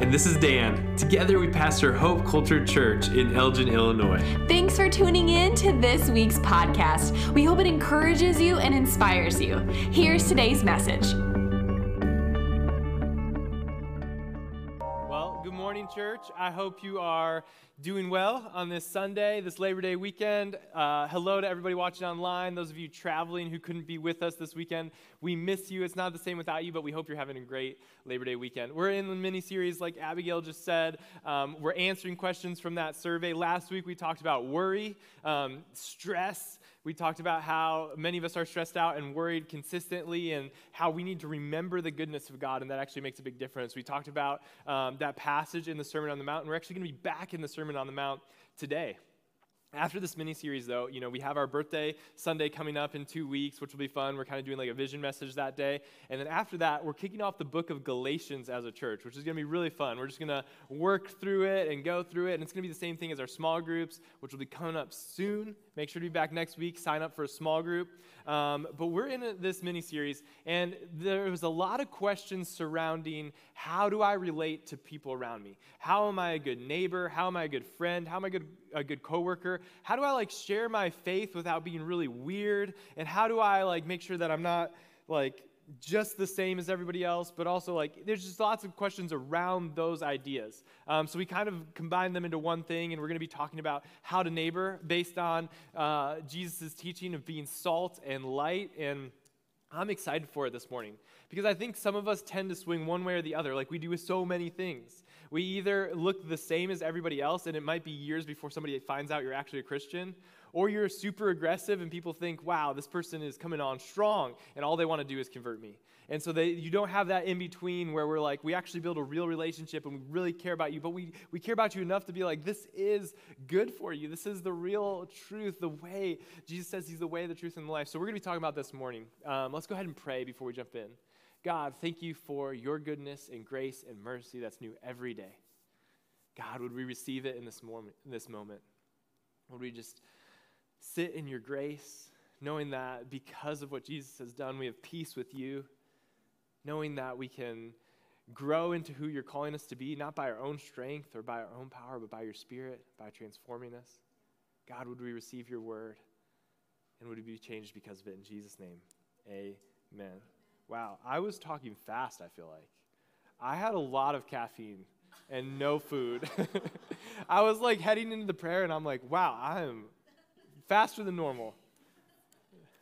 And this is Dan. Together we pastor Hope Culture Church in Elgin, Illinois. Thanks for tuning in to this week's podcast. We hope it encourages you and inspires you. Here's today's message. Church. I hope you are doing well on this Sunday, this Labor Day weekend. Uh, hello to everybody watching online, those of you traveling who couldn't be with us this weekend. We miss you. It's not the same without you, but we hope you're having a great Labor Day weekend. We're in the mini series, like Abigail just said. Um, we're answering questions from that survey. Last week we talked about worry, um, stress. We talked about how many of us are stressed out and worried consistently, and how we need to remember the goodness of God, and that actually makes a big difference. We talked about um, that passage in the Sermon on the Mount, and we're actually going to be back in the Sermon on the Mount today. After this mini series, though, you know, we have our birthday Sunday coming up in two weeks, which will be fun. We're kind of doing like a vision message that day. And then after that, we're kicking off the book of Galatians as a church, which is going to be really fun. We're just going to work through it and go through it. And it's going to be the same thing as our small groups, which will be coming up soon. Make sure to be back next week. Sign up for a small group. Um, but we're in a, this mini series, and there was a lot of questions surrounding how do I relate to people around me? How am I a good neighbor? How am I a good friend? How am I a good, a good coworker? How do I like share my faith without being really weird? And how do I like make sure that I'm not like just the same as everybody else, but also like there's just lots of questions around those ideas. Um, so we kind of combine them into one thing, and we're going to be talking about how to neighbor based on uh, Jesus' teaching of being salt and light. And I'm excited for it this morning because I think some of us tend to swing one way or the other, like we do with so many things. We either look the same as everybody else, and it might be years before somebody finds out you're actually a Christian, or you're super aggressive and people think, wow, this person is coming on strong, and all they want to do is convert me. And so they, you don't have that in between where we're like, we actually build a real relationship and we really care about you, but we, we care about you enough to be like, this is good for you. This is the real truth, the way. Jesus says he's the way, the truth, and the life. So we're going to be talking about this morning. Um, let's go ahead and pray before we jump in. God, thank you for your goodness and grace and mercy that's new every day. God, would we receive it in this moment? In this moment? Would we just sit in your grace, knowing that because of what Jesus has done, we have peace with you, knowing that we can grow into who you're calling us to be, not by our own strength or by our own power, but by your Spirit, by transforming us. God, would we receive your word and would we be changed because of it? In Jesus' name, amen. Wow, I was talking fast, I feel like. I had a lot of caffeine and no food. I was like heading into the prayer and I'm like, wow, I'm faster than normal.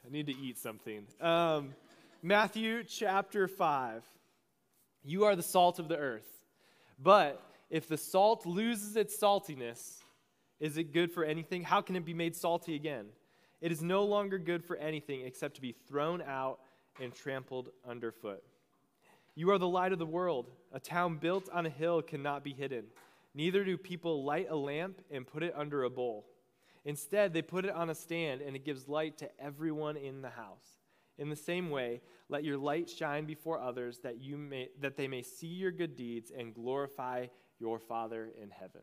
I need to eat something. Um, Matthew chapter 5. You are the salt of the earth. But if the salt loses its saltiness, is it good for anything? How can it be made salty again? It is no longer good for anything except to be thrown out and trampled underfoot. You are the light of the world. A town built on a hill cannot be hidden. Neither do people light a lamp and put it under a bowl. Instead, they put it on a stand, and it gives light to everyone in the house. In the same way, let your light shine before others that, you may, that they may see your good deeds and glorify your Father in heaven.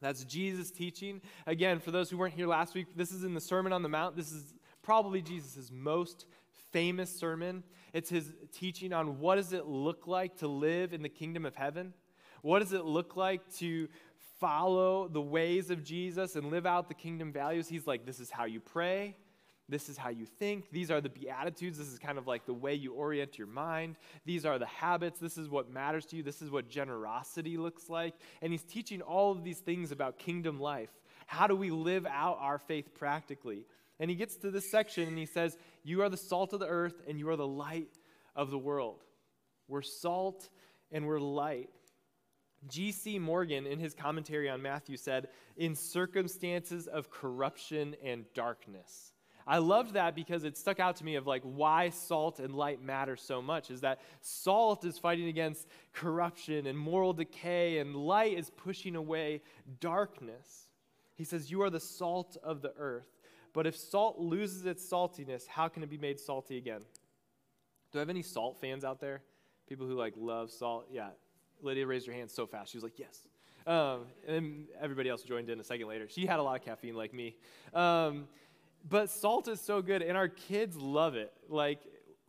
That's Jesus' teaching. Again, for those who weren't here last week, this is in the Sermon on the Mount. This is probably Jesus' most famous sermon. It's his teaching on what does it look like to live in the kingdom of heaven? What does it look like to follow the ways of Jesus and live out the kingdom values, he's like, this is how you pray. This is how you think. These are the Beatitudes. This is kind of like the way you orient your mind. These are the habits. This is what matters to you. This is what generosity looks like. And he's teaching all of these things about kingdom life. How do we live out our faith practically? And he gets to this section and he says, You are the salt of the earth and you are the light of the world. We're salt and we're light. G.C. Morgan, in his commentary on Matthew, said, in circumstances of corruption and darkness. I loved that because it stuck out to me of like why salt and light matter so much is that salt is fighting against corruption and moral decay, and light is pushing away darkness. He says, You are the salt of the earth. But if salt loses its saltiness, how can it be made salty again? Do I have any salt fans out there? People who like love salt? Yeah, Lydia raised her hand so fast. She was like, yes. Um, and everybody else joined in a second later. She had a lot of caffeine like me. Um, but salt is so good, and our kids love it. Like,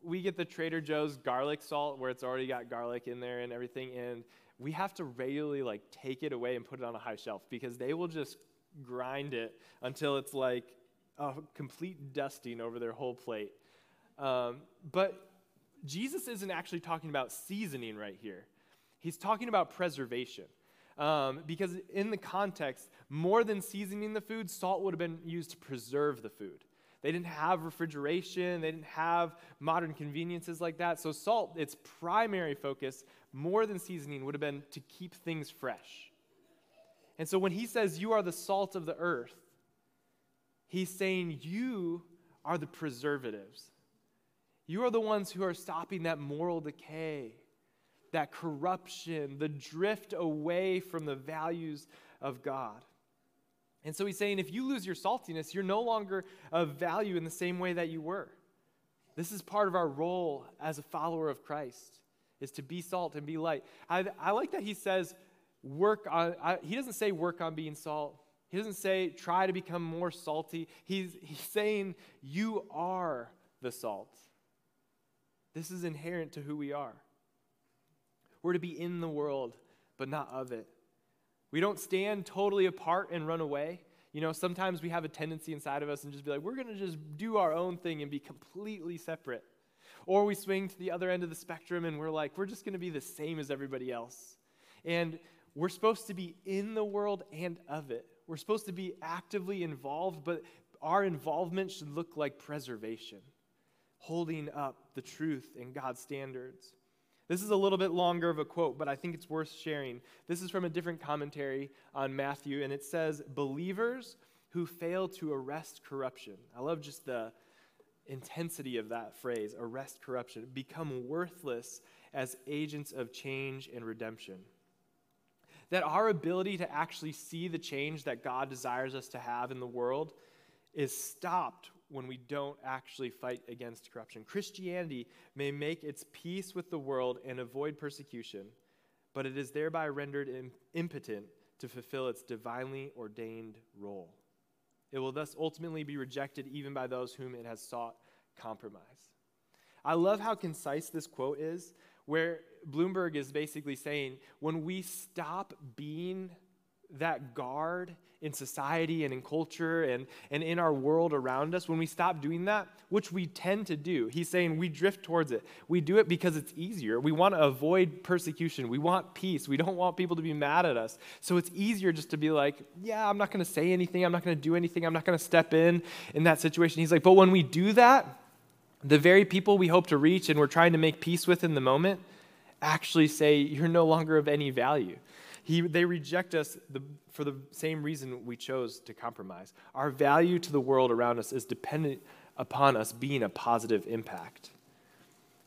we get the Trader Joe's garlic salt where it's already got garlic in there and everything, and we have to regularly like take it away and put it on a high shelf because they will just grind it until it's like a complete dusting over their whole plate. Um, but Jesus isn't actually talking about seasoning right here. He's talking about preservation. Um, because in the context, more than seasoning the food, salt would have been used to preserve the food. They didn't have refrigeration, they didn't have modern conveniences like that. So, salt, its primary focus, more than seasoning, would have been to keep things fresh. And so, when he says, You are the salt of the earth, he's saying, You are the preservatives. You are the ones who are stopping that moral decay, that corruption, the drift away from the values of God. And so he's saying if you lose your saltiness, you're no longer of value in the same way that you were. This is part of our role as a follower of Christ, is to be salt and be light. I, I like that he says, work on, I, he doesn't say work on being salt. He doesn't say try to become more salty. He's, he's saying you are the salt. This is inherent to who we are. We're to be in the world, but not of it. We don't stand totally apart and run away. You know, sometimes we have a tendency inside of us and just be like, we're going to just do our own thing and be completely separate. Or we swing to the other end of the spectrum and we're like, we're just going to be the same as everybody else. And we're supposed to be in the world and of it. We're supposed to be actively involved, but our involvement should look like preservation, holding up the truth and God's standards. This is a little bit longer of a quote, but I think it's worth sharing. This is from a different commentary on Matthew, and it says, Believers who fail to arrest corruption. I love just the intensity of that phrase arrest corruption, become worthless as agents of change and redemption. That our ability to actually see the change that God desires us to have in the world is stopped when we don't actually fight against corruption. Christianity may make its peace with the world and avoid persecution, but it is thereby rendered impotent to fulfill its divinely ordained role. It will thus ultimately be rejected even by those whom it has sought compromise. I love how concise this quote is, where Blomberg is basically saying when we stop being that guard in society and in culture and, and in our world around us, when we stop doing that, which we tend to do, he's saying we drift towards it. We do it because it's easier. We want to avoid persecution. We want peace. We don't want people to be mad at us. So it's easier just to be like, yeah, I'm not going to say anything. I'm not going to do anything. I'm not going to step in in that situation. He's like, but when we do that, the very people we hope to reach and we're trying to make peace with in the moment actually say, you're no longer of any value. He, they reject us the, for the same reason we chose to compromise. Our value to the world around us is dependent upon us being a positive impact.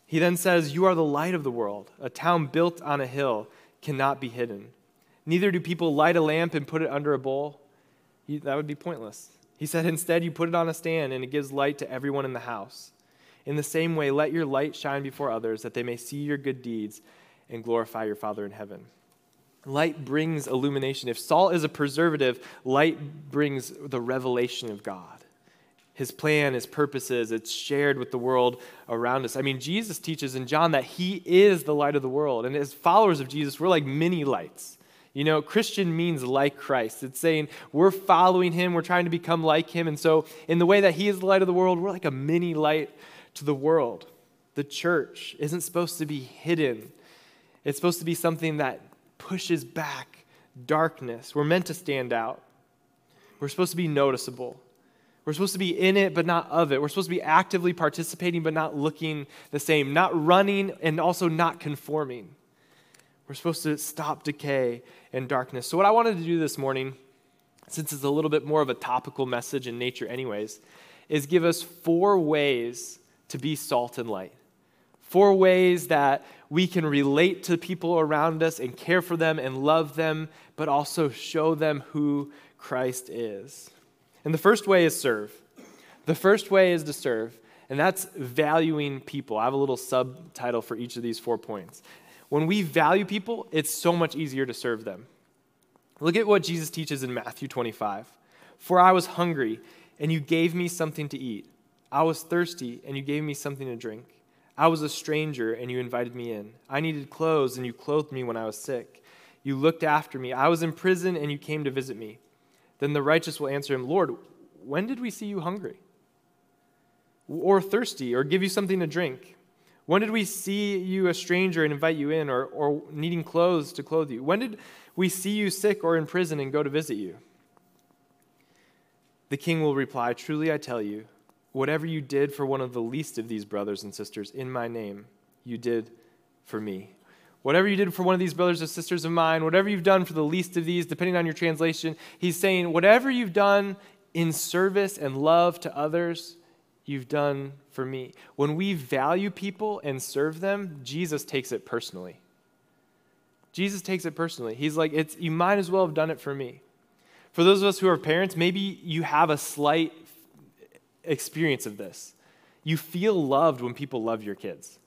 He then says, You are the light of the world. A town built on a hill cannot be hidden. Neither do people light a lamp and put it under a bowl. that would be pointless. He said, Instead, you put it on a stand and it gives light to everyone in the house. In the same way, let your light shine before others that they may see your good deeds and glorify your Father in heaven. Light brings illumination. If salt is a preservative, light brings the revelation of God. His plan, his purposes, it's shared with the world around us. I mean, Jesus teaches in John that he is the light of the world. And as followers of Jesus, we're like mini lights. You know, Christian means like Christ. It's saying we're following him, we're trying to become like him. And so, in the way that he is the light of the world, we're like a mini light to the world. The church isn't supposed to be hidden, it's supposed to be something that pushes back darkness. We're meant to stand out. We're supposed to be noticeable. We're supposed to be in it, but not of it. We're supposed to be actively participating, but not looking the same, not running and also not conforming. We're supposed to stop decay and darkness. So, what I wanted to do this morning, since it's a little bit more of a topical message in nature, anyways, is give us four ways to be salt and light. Four ways that we can relate to people around us and care for them and love them, but also show them who Christ is. And the first way is serve. The first way is to serve, and that's valuing people. I have a little subtitle for each of these four points. When we value people, it's so much easier to serve them. Look at what Jesus teaches in Matthew 25. For I was hungry, and you gave me something to eat. I was thirsty, and you gave me something to drink. I was a stranger and you invited me in. I needed clothes and you clothed me when I was sick. You looked after me. I was in prison and you came to visit me. Then the righteous will answer him, Lord, when did we see you hungry? Or thirsty, or give you something to drink? When did we see you a stranger and invite you in, or, or needing clothes to clothe you? When did we see you sick or in prison and go to visit you? The king will reply, Truly I tell you, whatever you did for one of the least of these brothers and sisters in my name, you did for me. Whatever you did for one of these brothers or sisters of mine, whatever you've done for the least of these, depending on your translation, he's saying, whatever you've done in service and love to others, you've done for me. When we value people and serve them, Jesus takes it personally. Jesus takes it personally. He's like, it's, you might as well have done it for me. For those of us who are parents, maybe you have a slight experience of this. You feel loved when people love your kids.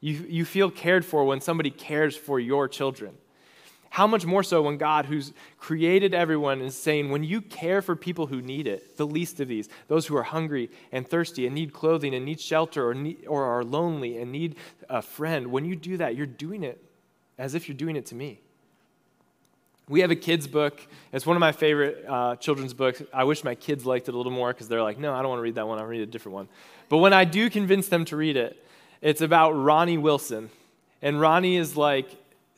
You, you feel cared for when somebody cares for your children. How much more so when God, who's created everyone, is saying, when you care for people who need it, the least of these, those who are hungry and thirsty and need clothing and need shelter or, need, or are lonely and need a friend, when you do that, you're doing it as if you're doing it to me. We have a kids' book. It's one of my favorite uh, children's books. I wish my kids liked it a little more because they're like, no, I don't want to read that one. I'll read a different one. But when I do convince them to read it, it's about Ronnie Wilson. And Ronnie is like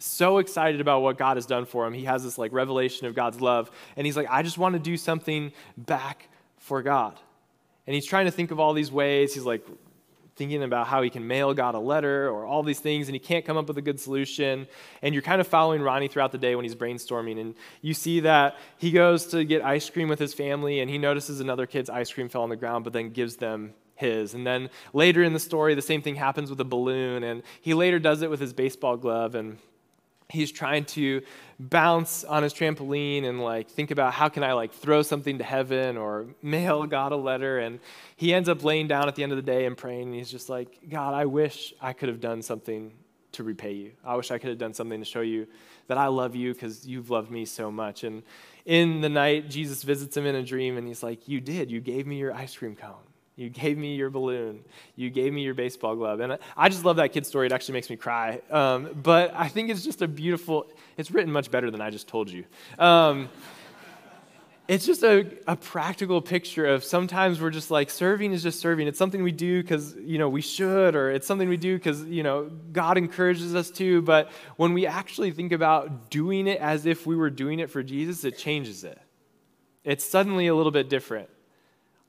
so excited about what God has done for him. He has this like revelation of God's love. And he's like, I just want to do something back for God. And he's trying to think of all these ways. He's like thinking about how he can mail God a letter or all these things, and he can't come up with a good solution. And you're kind of following Ronnie throughout the day when he's brainstorming. And you see that he goes to get ice cream with his family, and he notices another kid's ice cream fell on the ground, but then gives them his. And then later in the story, the same thing happens with a balloon, and he later does it with his baseball glove. And he's trying to bounce on his trampoline and like think about how can I like throw something to heaven or mail God a letter. And he ends up laying down at the end of the day and praying. And he's just like God I wish I could have done something to repay you. I wish I could have done something to show you that I love you because you've loved me so much. And in the night Jesus visits him in a dream and he's like you did. You gave me your ice cream cone you gave me your balloon. You gave me your baseball glove. And I just love that kid story. It actually makes me cry. Um, but I think it's just a beautiful, it's written much better than I just told you. Um, it's just a, a practical picture of sometimes we're just like serving is just serving it's something we do because you know we should or it's something we do because you know god encourages us to but when we actually think about doing it as if we were doing it for jesus it changes it it's suddenly a little bit different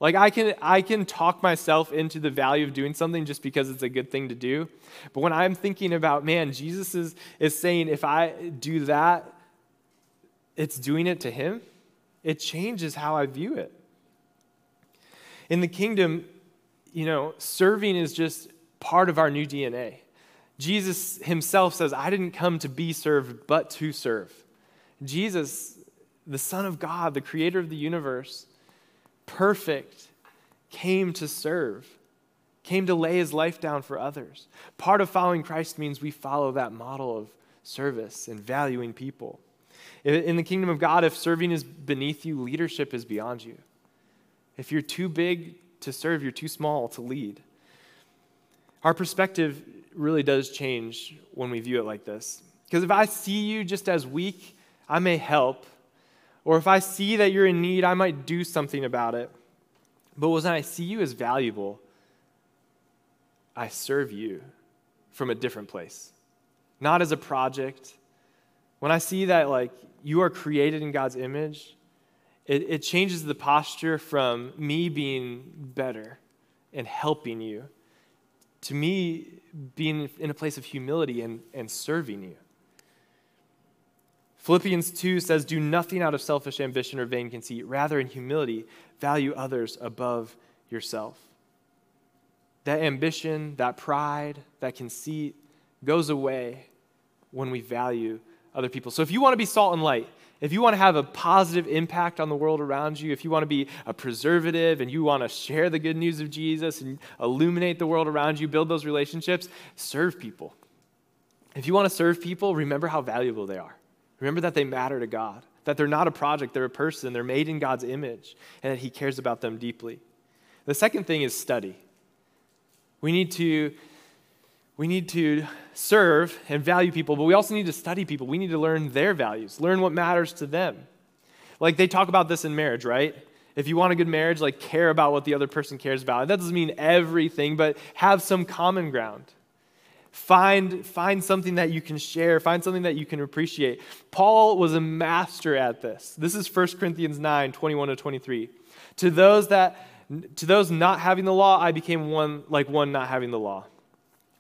like I can I can talk myself into the value of doing something just because it's a good thing to do. But when I'm thinking about, man, Jesus is, is saying if I do that, it's doing it to him, it changes how I view it. In the kingdom, you know, serving is just part of our new DNA. Jesus himself says, I didn't come to be served, but to serve. Jesus, the Son of God, the creator of the universe, perfect, came to serve, came to lay his life down for others. Part of following Christ means we follow that model of service and valuing people. In the kingdom of God, if serving is beneath you, leadership is beyond you. If you're too big to serve, you're too small to lead. Our perspective really does change when we view it like this. Because if I see you just as weak, I may help, or if I see that you're in need, I might do something about it. But when I see you as valuable, I serve you from a different place, not as a project. When I see that, like, you are created in God's image, it, it changes the posture from me being better and helping you to me being in a place of humility and, and serving you. Philippians 2 says, Do nothing out of selfish ambition or vain conceit. Rather, in humility, value others above yourself. That ambition, that pride, that conceit goes away when we value other people. So if you want to be salt and light, if you want to have a positive impact on the world around you, if you want to be a preservative and you want to share the good news of Jesus and illuminate the world around you, build those relationships, serve people. If you want to serve people, remember how valuable they are. Remember that they matter to God, that they're not a project, they're a person, they're made in God's image, and that He cares about them deeply. The second thing is study. We need to we need to serve and value people, but we also need to study people. We need to learn their values, learn what matters to them. Like they talk about this in marriage, right? If you want a good marriage, like care about what the other person cares about. That doesn't mean everything, but have some common ground. Find, find something that you can share, find something that you can appreciate. Paul was a master at this. This is 1 Corinthians 9, 21 to 23. To those that to those not having the law, I became one like one not having the law.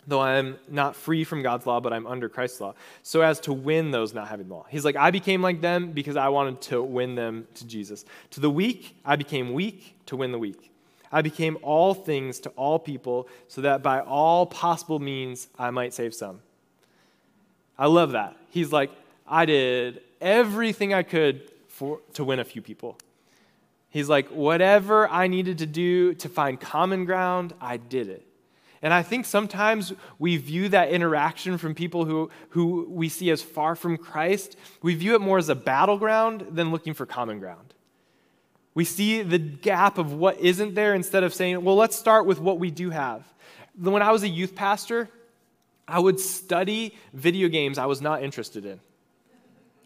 Though I am not free from God's law, but I'm under Christ's law, so as to win those not having the law. He's like, I became like them because I wanted to win them to Jesus. To the weak, I became weak to win the weak. I became all things to all people, so that by all possible means I might save some. I love that. He's like, I did everything I could for, to win a few people. He's like, whatever I needed to do to find common ground, I did it. And I think sometimes we view that interaction from people who, who we see as far from Christ, we view it more as a battleground than looking for common ground. We see the gap of what isn't there instead of saying, well, let's start with what we do have. When I was a youth pastor, I would study video games I was not interested in.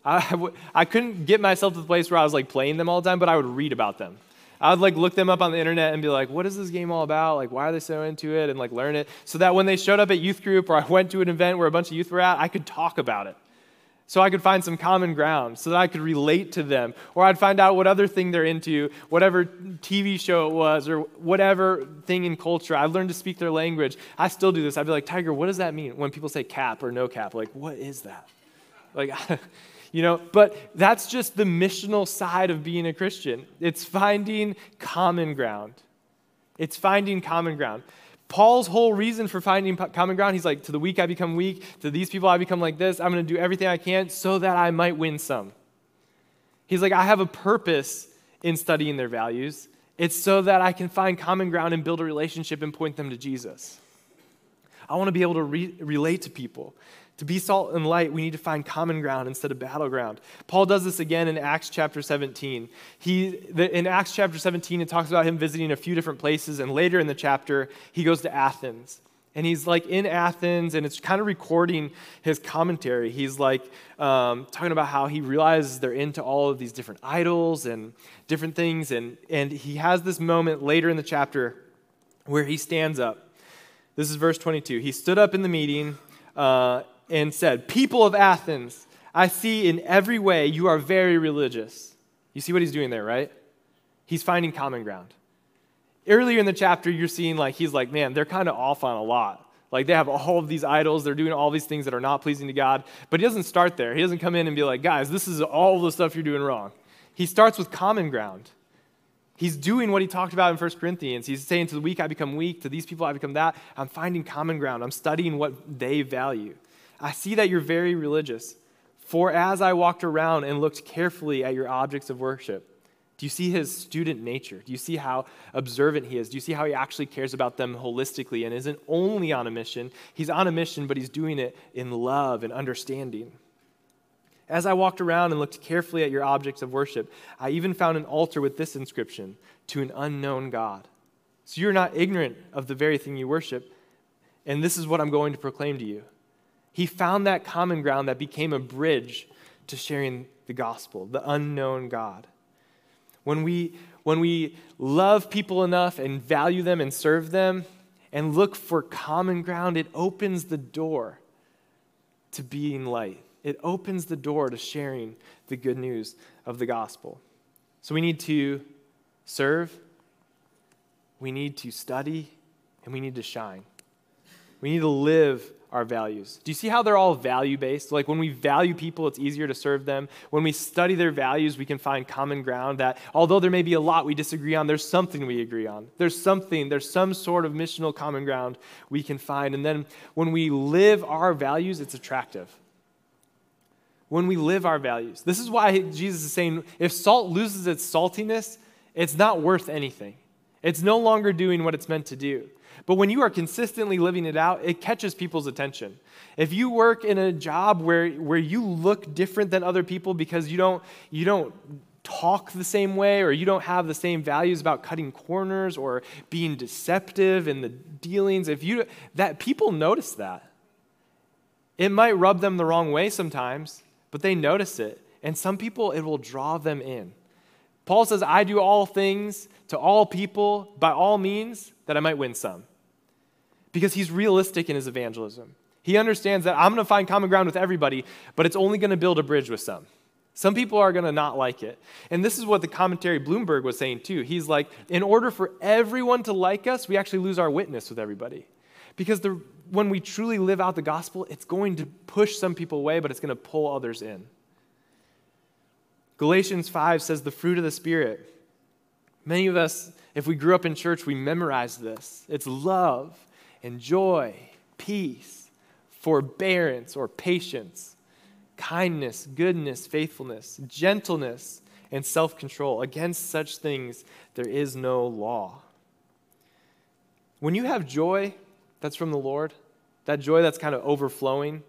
I w- I couldn't get myself to the place where I was like playing them all the time, but I would read about them. I would like look them up on the internet and be like, what is this game all about? Like, why are they so into it? And like learn it. So that when they showed up at youth group or I went to an event where a bunch of youth were at, I could talk about it so I could find some common ground, so that I could relate to them. Or I'd find out what other thing they're into, whatever TV show it was, or whatever thing in culture. I learned to speak their language. I still do this. I'd be like, Tiger, what does that mean when people say cap or no cap? Like, what is that? Like, you know, but that's just the missional side of being a Christian. It's finding common ground. It's finding common ground. Paul's whole reason for finding common ground, he's like, to the weak I become weak, to these people I become like this. I'm going to do everything I can so that I might win some. He's like, I have a purpose in studying their values. It's so that I can find common ground and build a relationship and point them to Jesus. I want to be able to re- relate to people. To be salt and light, we need to find common ground instead of battleground. Paul does this again in Acts chapter 17. He, the, in Acts chapter 17, it talks about him visiting a few different places, and later in the chapter, he goes to Athens. And he's like in Athens, and it's kind of recording his commentary. He's like um, talking about how he realizes they're into all of these different idols and different things. And, and he has this moment later in the chapter where he stands up. This is verse 22. He stood up in the meeting. Uh, and said, People of Athens, I see in every way you are very religious. You see what he's doing there, right? He's finding common ground. Earlier in the chapter, you're seeing like he's like, man, they're kind of off on a lot. Like they have all of these idols, they're doing all these things that are not pleasing to God. But he doesn't start there. He doesn't come in and be like, guys, this is all the stuff you're doing wrong. He starts with common ground. He's doing what he talked about in 1 Corinthians. He's saying, To the weak I become weak, to these people I become that. I'm finding common ground. I'm studying what they value. I see that you're very religious. For as I walked around and looked carefully at your objects of worship, do you see his student nature? Do you see how observant he is? Do you see how he actually cares about them holistically and isn't only on a mission? He's on a mission, but he's doing it in love and understanding. As I walked around and looked carefully at your objects of worship, I even found an altar with this inscription to an unknown God. So you're not ignorant of the very thing you worship, and this is what I'm going to proclaim to you. He found that common ground that became a bridge to sharing the gospel, the unknown God. When we, when we love people enough and value them and serve them and look for common ground, it opens the door to being light. It opens the door to sharing the good news of the gospel. So we need to serve, we need to study, and we need to shine. We need to live our values. Do you see how they're all value based? Like when we value people, it's easier to serve them. When we study their values, we can find common ground that although there may be a lot we disagree on, there's something we agree on. There's something, there's some sort of missional common ground we can find. And then when we live our values, it's attractive. When we live our values. This is why Jesus is saying if salt loses its saltiness, it's not worth anything. It's no longer doing what it's meant to do. But when you are consistently living it out, it catches people's attention. If you work in a job where, where you look different than other people because you don't, you don't talk the same way or you don't have the same values about cutting corners or being deceptive in the dealings, if you that people notice that. It might rub them the wrong way sometimes, but they notice it. And some people it will draw them in. Paul says, I do all things to all people by all means that I might win some. Because he's realistic in his evangelism. He understands that I'm going to find common ground with everybody, but it's only going to build a bridge with some. Some people are going to not like it. And this is what the commentary Blomberg was saying too. He's like, in order for everyone to like us, we actually lose our witness with everybody. Because the, when we truly live out the gospel, it's going to push some people away, but it's going to pull others in. Galatians 5 says the fruit of the Spirit. Many of us, if we grew up in church, we memorize this. It's love and joy, peace, forbearance or patience kindness, goodness, faithfulness, gentleness, and self control. Against such things there is no law. When you have joy that's from the Lord, that joy that's kind of overflowing,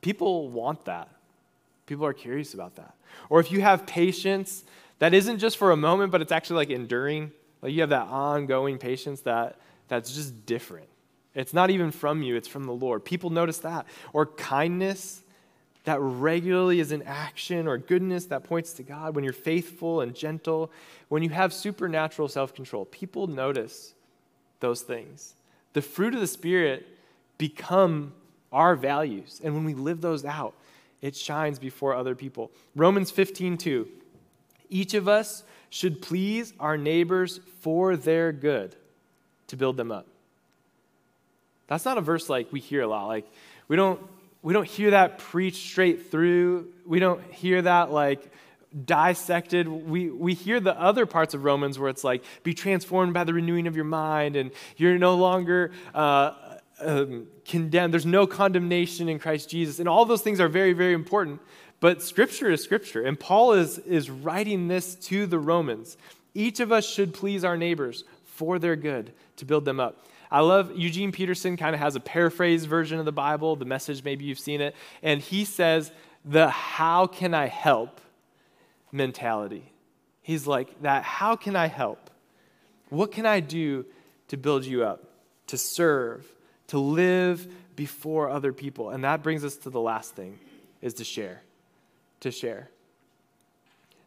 people want that. People are curious about that. Or if you have patience that isn't just for a moment, but it's actually like enduring, like you have that ongoing patience that, that's just different. It's not even from you, it's from the Lord. People notice that. Or kindness that regularly is in action or goodness that points to God, when you're faithful and gentle, when you have supernatural self control, people notice those things. The fruit of the Spirit become our values. And when we live those out, it shines before other people. Romans 15, 2. Each of us should please our neighbors for their good to build them up. That's not a verse like we hear a lot. Like, we don't we don't hear that preached straight through. We don't hear that like dissected. We, we hear the other parts of Romans where it's like, be transformed by the renewing of your mind, and you're no longer uh, um, condemned. There's no condemnation in Christ Jesus. And all those things are very, very important. But Scripture is Scripture. And Paul is, is writing this to the Romans. Each of us should please our neighbors for their good to build them up. I love Eugene Peterson kind of has a paraphrase version of the Bible, the message, maybe you've seen it. And he says, the how can I help mentality. He's like, that how can I help? What can I do to build you up, to serve, to live before other people? And that brings us to the last thing is to share. To share.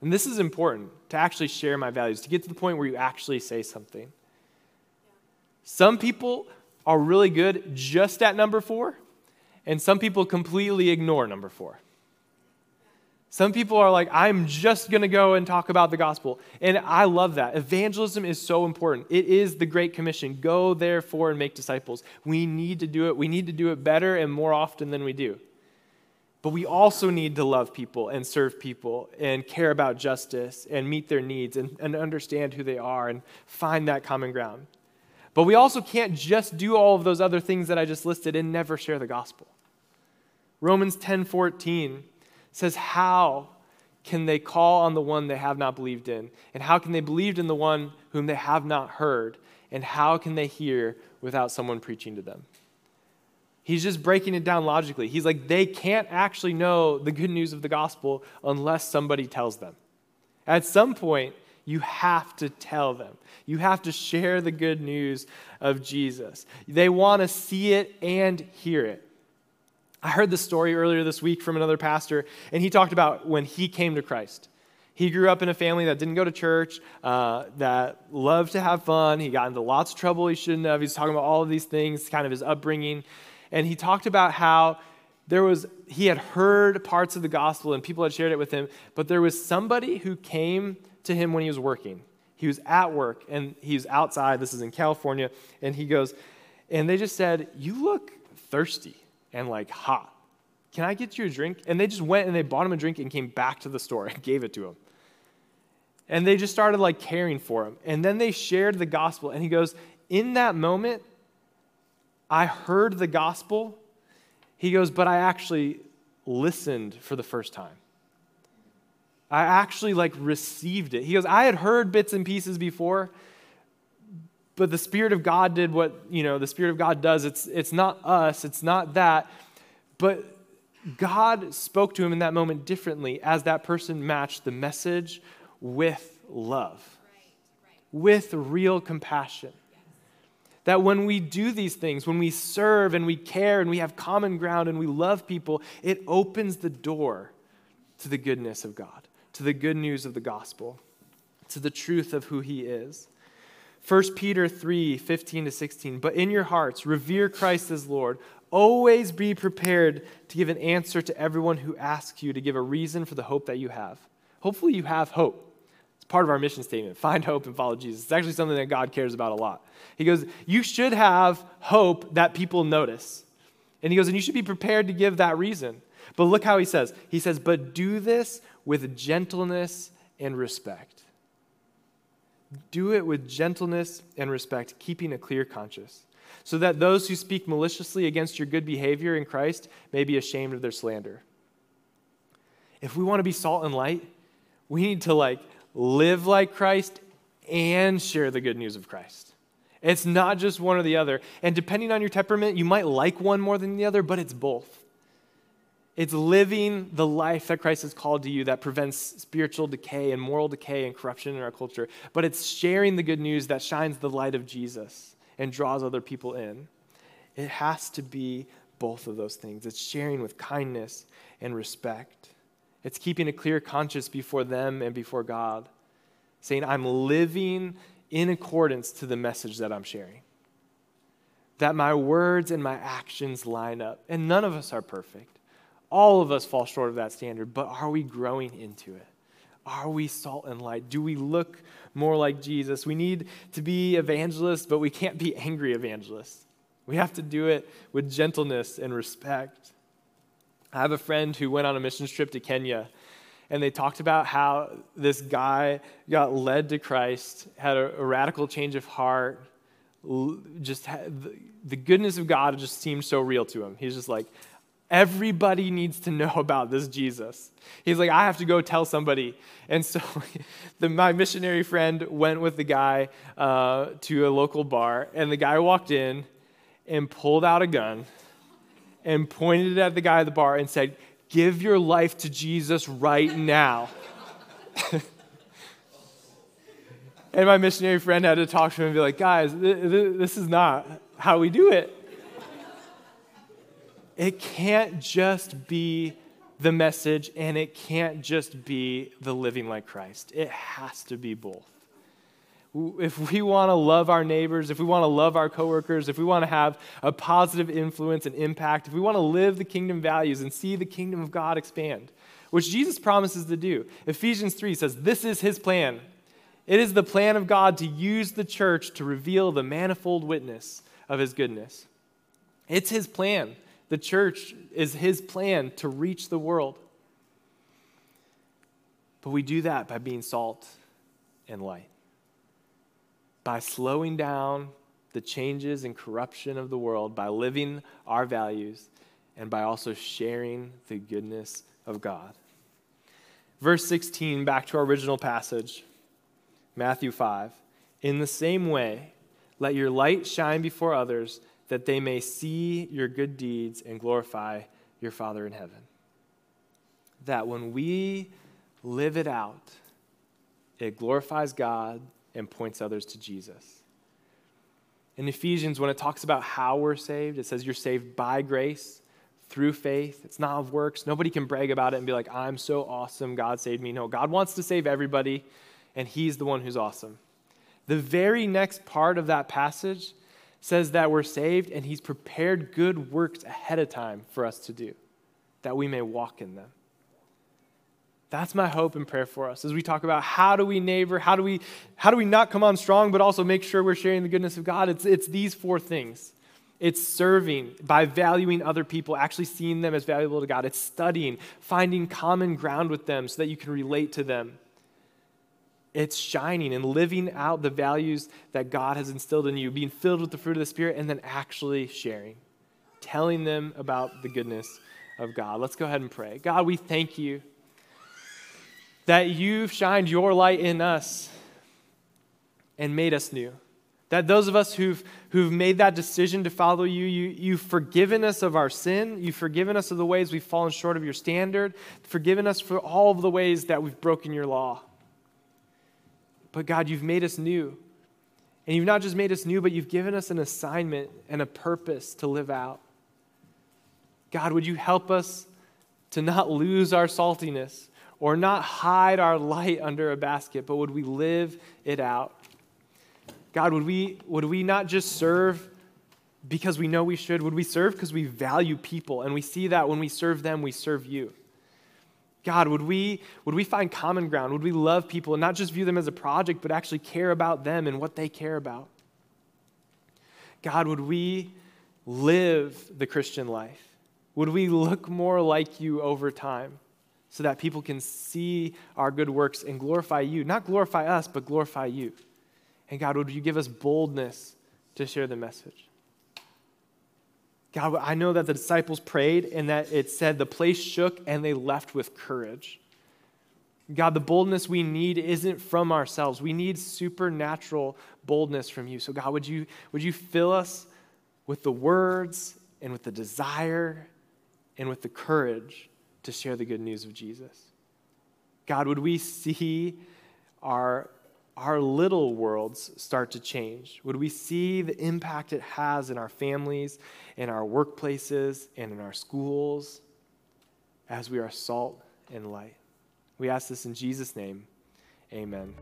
And this is important to actually share my values, to get to the point where you actually say something. Some people are really good just at number four, and some people completely ignore number four. Some people are like, I'm just going to go and talk about the gospel. And I love that. Evangelism is so important. It is the Great Commission. Go, therefore, and make disciples. We need to do it. We need to do it better and more often than we do. But we also need to love people and serve people and care about justice and meet their needs and, and understand who they are and find that common ground. But we also can't just do all of those other things that I just listed and never share the gospel. Romans 10:14 says, "How can they call on the one they have not believed in? And how can they believe in the one whom they have not heard? And how can they hear without someone preaching to them?" He's just breaking it down logically. He's like, they can't actually know the good news of the gospel unless somebody tells them. At some point, you have to tell them. You have to share the good news of Jesus. They want to see it and hear it. I heard this story earlier this week from another pastor, and he talked about when he came to Christ. He grew up in a family that didn't go to church, uh, that loved to have fun. He got into lots of trouble he shouldn't have. He's talking about all of these things, kind of his upbringing. And he talked about how there was, he had heard parts of the gospel and people had shared it with him, but there was somebody who came to him when he was working. He was at work and he's outside. This is in California. And he goes, and they just said, You look thirsty and like hot. Can I get you a drink? And they just went and they bought him a drink and came back to the store and gave it to him. And they just started like caring for him. And then they shared the gospel. And he goes, In that moment, I heard the gospel. He goes, But I actually listened for the first time. I actually like received it. He goes, I had heard bits and pieces before, but the Spirit of God did what, you know, the Spirit of God does. It's, it's not us, it's not that. But God spoke to him in that moment differently as that person matched the message with love, with real compassion. That when we do these things, when we serve and we care and we have common ground and we love people, it opens the door to the goodness of God, to the good news of the gospel, to the truth of who He is. 1 Peter 3 15 to 16. But in your hearts, revere Christ as Lord. Always be prepared to give an answer to everyone who asks you to give a reason for the hope that you have. Hopefully, you have hope. Part of our mission statement find hope and follow Jesus. It's actually something that God cares about a lot. He goes, You should have hope that people notice. And he goes, And you should be prepared to give that reason. But look how he says, He says, But do this with gentleness and respect. Do it with gentleness and respect, keeping a clear conscience, so that those who speak maliciously against your good behavior in Christ may be ashamed of their slander. If we want to be salt and light, we need to like live like Christ and share the good news of Christ. It's not just one or the other. And depending on your temperament, you might like one more than the other, but it's both. It's living the life that Christ has called to you that prevents spiritual decay and moral decay and corruption in our culture. But it's sharing the good news that shines the light of Jesus and draws other people in. It has to be both of those things. It's sharing with kindness and respect. It's keeping a clear conscience before them and before God, saying, I'm living in accordance to the message that I'm sharing. That my words and my actions line up. And none of us are perfect. All of us fall short of that standard, but are we growing into it? Are we salt and light? Do we look more like Jesus? We need to be evangelists, but we can't be angry evangelists. We have to do it with gentleness and respect. I have a friend who went on a mission trip to Kenya and they talked about how this guy got led to Christ, had a, a radical change of heart, just had, the, the goodness of God just seemed so real to him. He's just like, everybody needs to know about this Jesus. He's like, I have to go tell somebody. And so the, my missionary friend went with the guy uh, to a local bar, and the guy walked in and pulled out a gun and pointed at the guy at the bar and said, Give your life to Jesus right now. and my missionary friend had to talk to him and be like, guys, th- th- this is not how we do it. It can't just be the message and it can't just be the living like Christ. It has to be both if we want to love our neighbors, if we want to love our coworkers, if we want to have a positive influence and impact, if we want to live the kingdom values and see the kingdom of God expand, which Jesus promises to do. Ephesians 3 says, This is his plan. It is the plan of God to use the church to reveal the manifold witness of his goodness. It's his plan. The church is his plan to reach the world. But we do that by being salt and light by slowing down the changes and corruption of the world, by living our values, and by also sharing the goodness of God. Verse 16, back to our original passage, Matthew 5. In the same way, let your light shine before others, that they may see your good deeds and glorify your Father in heaven. That when we live it out, it glorifies God and points others to Jesus. In Ephesians, when it talks about how we're saved, it says you're saved by grace through faith. It's not of works. Nobody can brag about it and be like, I'm so awesome. God saved me. No, God wants to save everybody, and He's the one who's awesome. The very next part of that passage says that we're saved, and He's prepared good works ahead of time for us to do, that we may walk in them. That's my hope and prayer for us as we talk about how do we neighbor, how do we, how do we not come on strong, but also make sure we're sharing the goodness of God. It's, it's these four things. It's serving by valuing other people, actually seeing them as valuable to God. It's studying, finding common ground with them so that you can relate to them. It's shining and living out the values that God has instilled in you, being filled with the fruit of the Spirit, and then actually sharing, telling them about the goodness of God. Let's go ahead and pray. God, we thank you that you've shined your light in us and made us new. That those of us who've, who've made that decision to follow you, you, you've forgiven us of our sin. You've forgiven us of the ways we've fallen short of your standard, forgiven us for all of the ways that we've broken your law. But God, you've made us new. And you've not just made us new, but you've given us an assignment and a purpose to live out. God, would you help us to not lose our saltiness or not hide our light under a basket, but would we live it out? God, would we, would we not just serve because we know we should? Would we serve because we value people? And we see that when we serve them, we serve you. God, would we, would we find common ground? Would we love people and not just view them as a project, but actually care about them and what they care about? God, would we live the Christian life? Would we look more like you over time so that people can see our good works and glorify you? Not glorify us, but glorify you. And God, would you give us boldness to share the message? God, I know that the disciples prayed and that it said the place shook and they left with courage. God, the boldness we need isn't from ourselves. We need supernatural boldness from you. So, God, would you, would you fill us with the words and with the desire and with the courage to share the good news of Jesus? God, would we see our our little worlds start to change? Would we see the impact it has in our families, in our workplaces, and in our schools as we are salt and light? We ask this in Jesus' name. Amen.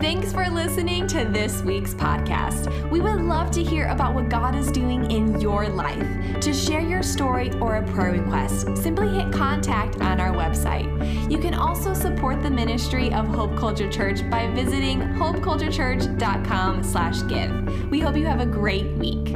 Thanks for listening to this week's podcast. We would love to hear about what God is doing in your life. To share your story or a prayer request, simply hit contact on our website. You can also support the ministry of Hope Culture Church by visiting hopeculturechurch.com/give. We hope you have a great week.